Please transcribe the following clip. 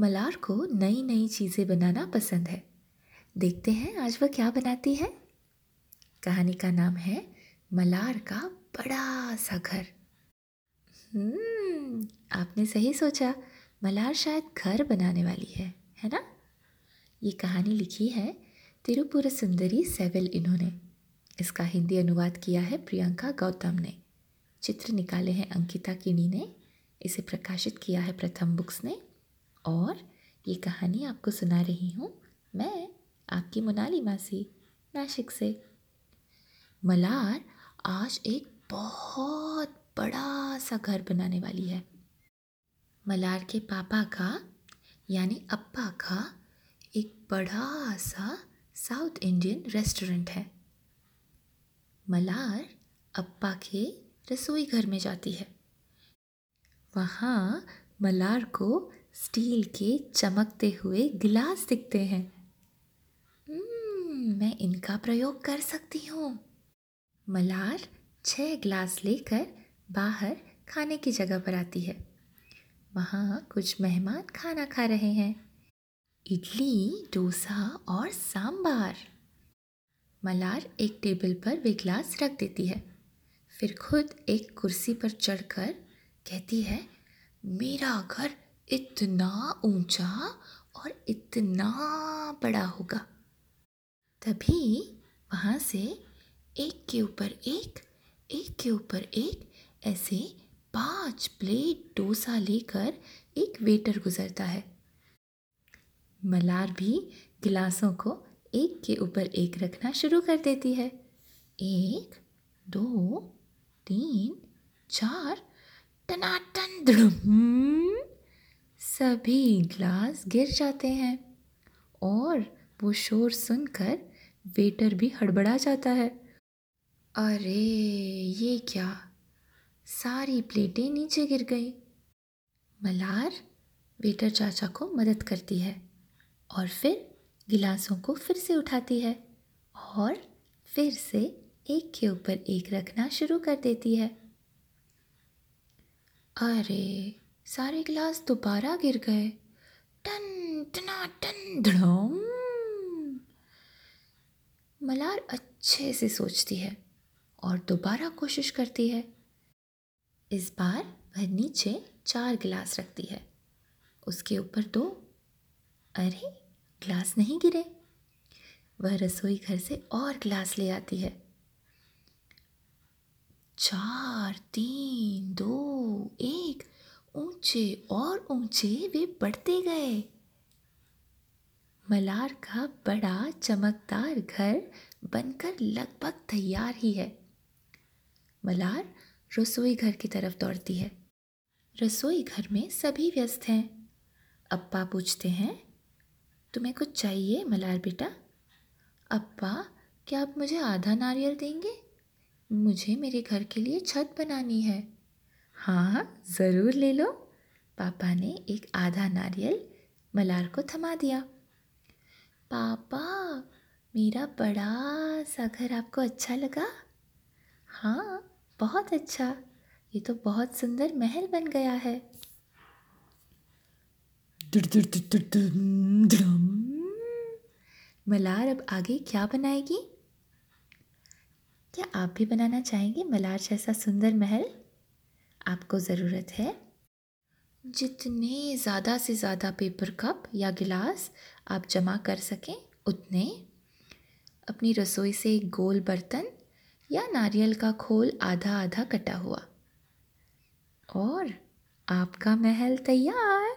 मलार को नई नई चीज़ें बनाना पसंद है। देखते हैं आज वह क्या बनाती है। कहानी का नाम है मलार का बड़ा सा घर। हम्म, आपने सही सोचा। मलार शायद घर बनाने वाली है है ना? ये कहानी लिखी है तिरुपुर सुंदरी सेवेल इन्होंने। इसका हिंदी अनुवाद किया है प्रियंका गौतम ने। चित्र निकाले हैं अंकिता किणी ने। इसे प्रकाशित किया है प्रथम बुक्स ने। और ये कहानी आपको सुना रही हूँ मैं आपकी मोनाली मासी नासिक से। मलार आज एक बहुत बड़ा सा घर बनाने वाली है। मलार के पापा का, यानी अप्पा का, एक बड़ा सा साउथ इंडियन रेस्टोरेंट है। मलार अप्पा के रसोई घर में जाती है। वहाँ मलार को स्टील के चमकते हुए गिलास दिखते हैं। हम्म, मैं इनका प्रयोग कर सकती हूँ। मलार छः गिलास लेकर बाहर खाने की जगह पर आती है। वहाँ कुछ मेहमान खाना खा रहे हैं। इडली डोसा और सांबार। मलार एक टेबल पर वे गिलास रख देती है। फिर खुद एक कुर्सी पर चढ़कर कहती है मेरा घर इतना ऊँचा और इतना बड़ा होगा। तभी वहाँ से एक के ऊपर एक एक के ऊपर एक, ऐसे पाँच प्लेट डोसा लेकर एक वेटर गुजरता है। मलार भी गिलासों को एक के ऊपर एक रखना शुरू कर देती है। एक, दो, तीन, चार, टनाटन, धड़म। सभी ग्लास गिर जाते हैं और वो शोर सुनकर वेटर भी हड़बड़ा जाता है। अरे, ये क्या? सारी प्लेटें नीचे गिर गई। मलार वेटर चाचा को मदद करती है और फिर गिलासों को फिर से उठाती है और फिर से एक के ऊपर एक रखना शुरू कर देती है। अरे सारे गिलास दोबारा गिर गए। टन, टना, टन, धड़म। मलार अच्छे से सोचती है और दोबारा कोशिश करती है। इस बार वह नीचे चार गिलास रखती है। उसके ऊपर दो। अरे, गिलास नहीं गिरे। वह रसोई घर से और गिलास ले आती है। चार, तीन ऊँचे और ऊँचे वे बढ़ते गए। मलार का बड़ा चमकदार घर बनकर लगभग तैयार ही है। मलार रसोई घर की तरफ़ दौड़ती है। रसोई घर में सभी व्यस्त हैं। अप्पा पूछते हैं, तुम्हें कुछ चाहिए मलार बेटा? अप्पा, क्या आप मुझे आधा नारियल देंगे? मुझे मेरे घर के लिए छत बनानी है। हाँ ज़रूर ले लो। पापा ने एक आधा नारियल मलार को थमा दिया। पापा मेरा बड़ा सा घर आपको अच्छा लगा? हाँ बहुत अच्छा। ये तो बहुत सुंदर महल बन गया है। मलार अब आगे क्या बनाएगी? क्या आप भी बनाना चाहेंगे मलार जैसा सुंदर महल? आपको ज़रूरत है जितने ज़्यादा से ज़्यादा पेपर कप या गिलास आप जमा कर सकें, उतने। अपनी रसोई से एक गोल बर्तन या नारियल का खोल आधा आधा कटा हुआ। और आपका महल तैयार।